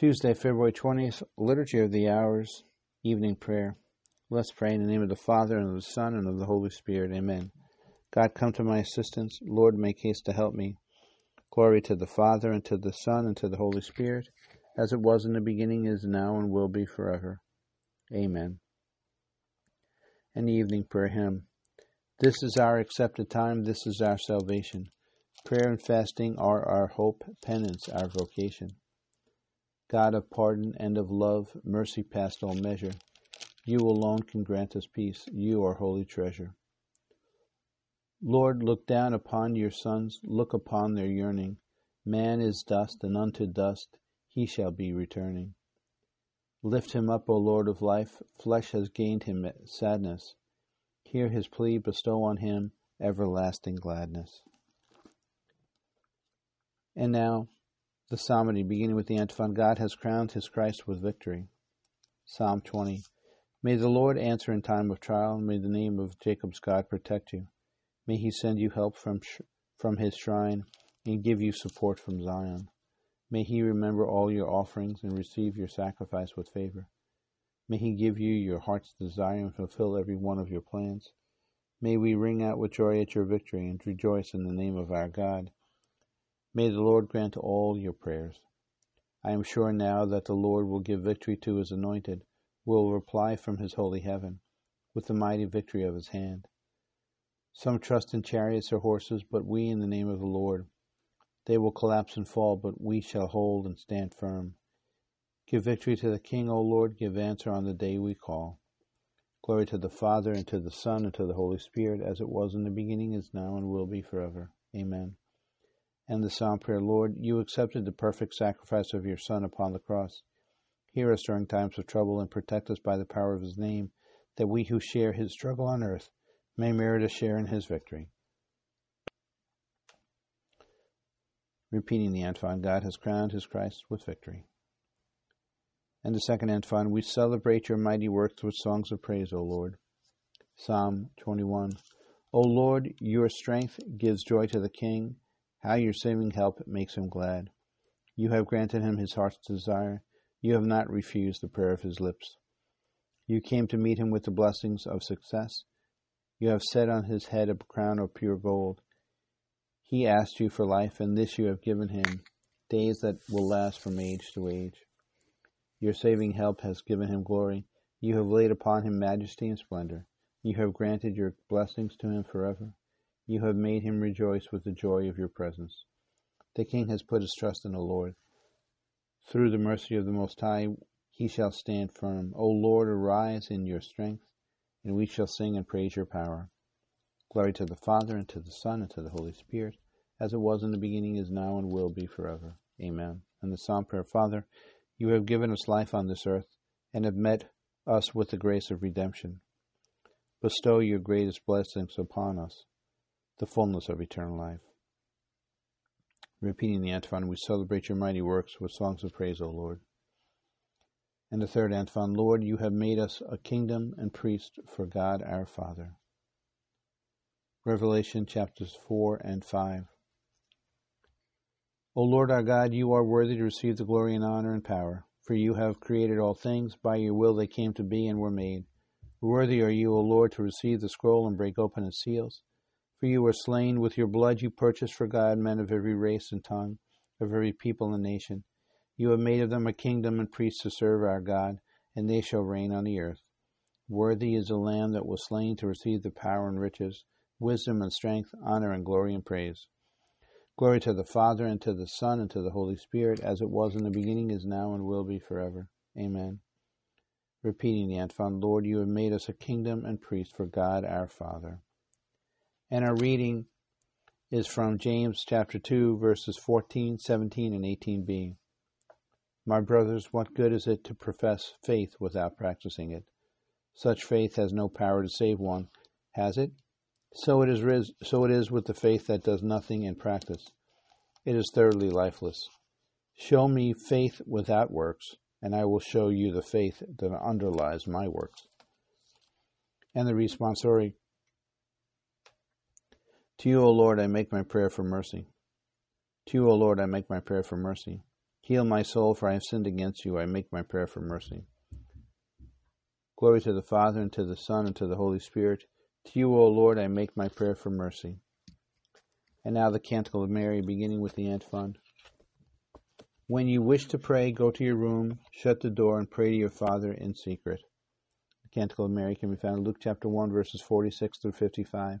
Tuesday, February 20th, Liturgy of the Hours, Evening Prayer. Let's pray in the name of the Father, and of the Son, and of the Holy Spirit. Amen. God, come to my assistance. Lord, make haste to help me. Glory to the Father, and to the Son, and to the Holy Spirit, as it was in the beginning, is now, and will be forever. Amen. An evening prayer hymn. This is our accepted time. This is our salvation. Prayer and fasting are our hope, penance our vocation. God of pardon and of love, mercy past all measure, you alone can grant us peace. You are holy treasure. Lord, look down upon your sons, look upon their yearning. Man is dust, and unto dust he shall be returning. Lift him up, O Lord of life, flesh has gained him sadness. Hear his plea, bestow on him everlasting gladness. And now, the psalmody, beginning with the antiphon God has crowned his Christ with victory. Psalm 20. May the Lord answer in time of trial, and may the name of Jacob's God protect you. May he send you help from, sh- from his shrine and give you support from Zion. May he remember all your offerings and receive your sacrifice with favor. May he give you your heart's desire and fulfill every one of your plans. May we ring out with joy at your victory and rejoice in the name of our God. May the Lord grant all your prayers. I am sure now that the Lord will give victory to his anointed, will reply from his holy heaven, with the mighty victory of his hand. Some trust in chariots or horses, but we in the name of the Lord. They will collapse and fall, but we shall hold and stand firm. Give victory to the King, O Lord, give answer on the day we call. Glory to the Father, and to the Son, and to the Holy Spirit, as it was in the beginning, is now, and will be forever. Amen and the psalm prayer, Lord, you accepted the perfect sacrifice of your Son upon the cross. Hear us during times of trouble and protect us by the power of his name, that we who share his struggle on earth may merit a share in his victory. Repeating the antiphon, God has crowned his Christ with victory. And the second antiphon, we celebrate your mighty works with songs of praise, O Lord. Psalm 21. O Lord, your strength gives joy to the king how your saving help makes him glad. You have granted him his heart's desire. You have not refused the prayer of his lips. You came to meet him with the blessings of success. You have set on his head a crown of pure gold. He asked you for life, and this you have given him, days that will last from age to age. Your saving help has given him glory. You have laid upon him majesty and splendor. You have granted your blessings to him forever. You have made him rejoice with the joy of your presence. The king has put his trust in the Lord. Through the mercy of the Most High, he shall stand firm. O Lord, arise in your strength, and we shall sing and praise your power. Glory to the Father, and to the Son, and to the Holy Spirit, as it was in the beginning, is now, and will be forever. Amen. And the Psalm prayer, Father, you have given us life on this earth, and have met us with the grace of redemption. Bestow your greatest blessings upon us the fullness of eternal life. Repeating the antiphon, we celebrate your mighty works with songs of praise, O Lord. And the third antiphon, Lord, you have made us a kingdom and priest for God our Father. Revelation chapters 4 and 5. O Lord our God, you are worthy to receive the glory and honor and power, for you have created all things. By your will they came to be and were made. Worthy are you, O Lord, to receive the scroll and break open its seals. For you were slain, with your blood you purchased for God men of every race and tongue, of every people and nation. You have made of them a kingdom and priests to serve our God, and they shall reign on the earth. Worthy is the Lamb that was slain to receive the power and riches, wisdom and strength, honor and glory and praise. Glory to the Father, and to the Son, and to the Holy Spirit, as it was in the beginning, is now, and will be forever. Amen. Repeating the antiphon, Lord, you have made us a kingdom and priest for God our Father. And our reading is from James chapter 2, verses 14, 17, and 18b. My brothers, what good is it to profess faith without practicing it? Such faith has no power to save one, has it? So it is, so it is with the faith that does nothing in practice. It is thoroughly lifeless. Show me faith without works, and I will show you the faith that underlies my works. And the responsory to you, O Lord, I make my prayer for mercy. To you, O Lord, I make my prayer for mercy. Heal my soul, for I have sinned against you. I make my prayer for mercy. Glory to the Father, and to the Son, and to the Holy Spirit. To you, O Lord, I make my prayer for mercy. And now the Canticle of Mary, beginning with the antiphon. When you wish to pray, go to your room, shut the door, and pray to your Father in secret. The Canticle of Mary can be found in Luke chapter 1, verses 46 through 55.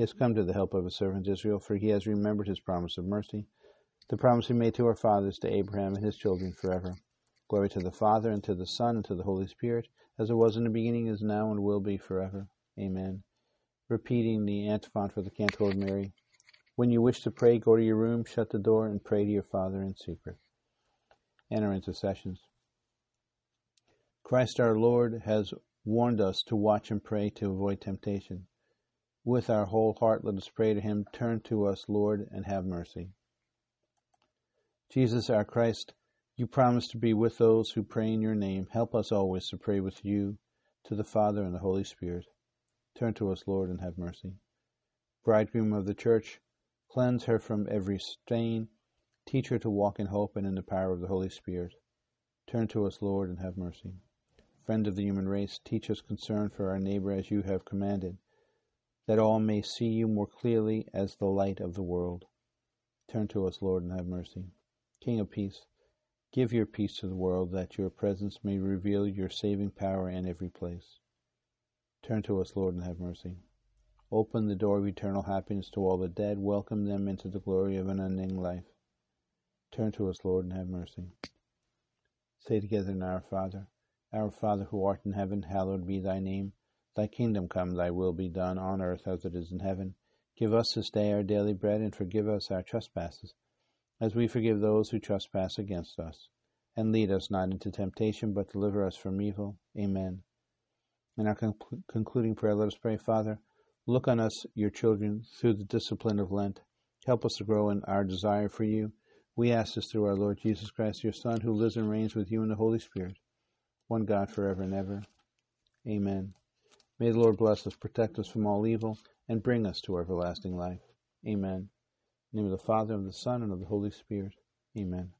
He has come to the help of his servant Israel, for he has remembered his promise of mercy, the promise he made to our fathers, to Abraham and his children forever. Glory to the Father, and to the Son, and to the Holy Spirit, as it was in the beginning, is now, and will be forever. Amen. Repeating the antiphon for the Canticle of Mary. When you wish to pray, go to your room, shut the door, and pray to your Father in secret. Our intercessions. Christ our Lord has warned us to watch and pray to avoid temptation. With our whole heart, let us pray to Him. Turn to us, Lord, and have mercy. Jesus, our Christ, you promise to be with those who pray in your name. Help us always to pray with you, to the Father and the Holy Spirit. Turn to us, Lord, and have mercy. Bridegroom of the Church, cleanse her from every stain. Teach her to walk in hope and in the power of the Holy Spirit. Turn to us, Lord, and have mercy. Friend of the human race, teach us concern for our neighbor as you have commanded, that all may see you more clearly as the light of the world. Turn to us, Lord, and have mercy. King of peace, give your peace to the world, that your presence may reveal your saving power in every place. Turn to us, Lord, and have mercy. Open the door of eternal happiness to all the dead. Welcome them into the glory of an unending life. Turn to us, Lord, and have mercy. Say together now, Our Father, Our Father who art in heaven, hallowed be thy name. Thy kingdom come, thy will be done, on earth as it is in heaven. Give us this day our daily bread, and forgive us our trespasses as we forgive those who trespass against us. And lead us not into temptation, but deliver us from evil. Amen. In our conclu- concluding prayer, let us pray, Father, look on us, your children, through the discipline of Lent. Help us to grow in our desire for you. We ask this through our Lord Jesus Christ, your Son, who lives and reigns with you in the Holy Spirit, one God forever and ever. Amen. May the Lord bless us, protect us from all evil, and bring us to everlasting life. Amen. In the name of the Father, and of the Son, and of the Holy Spirit. Amen.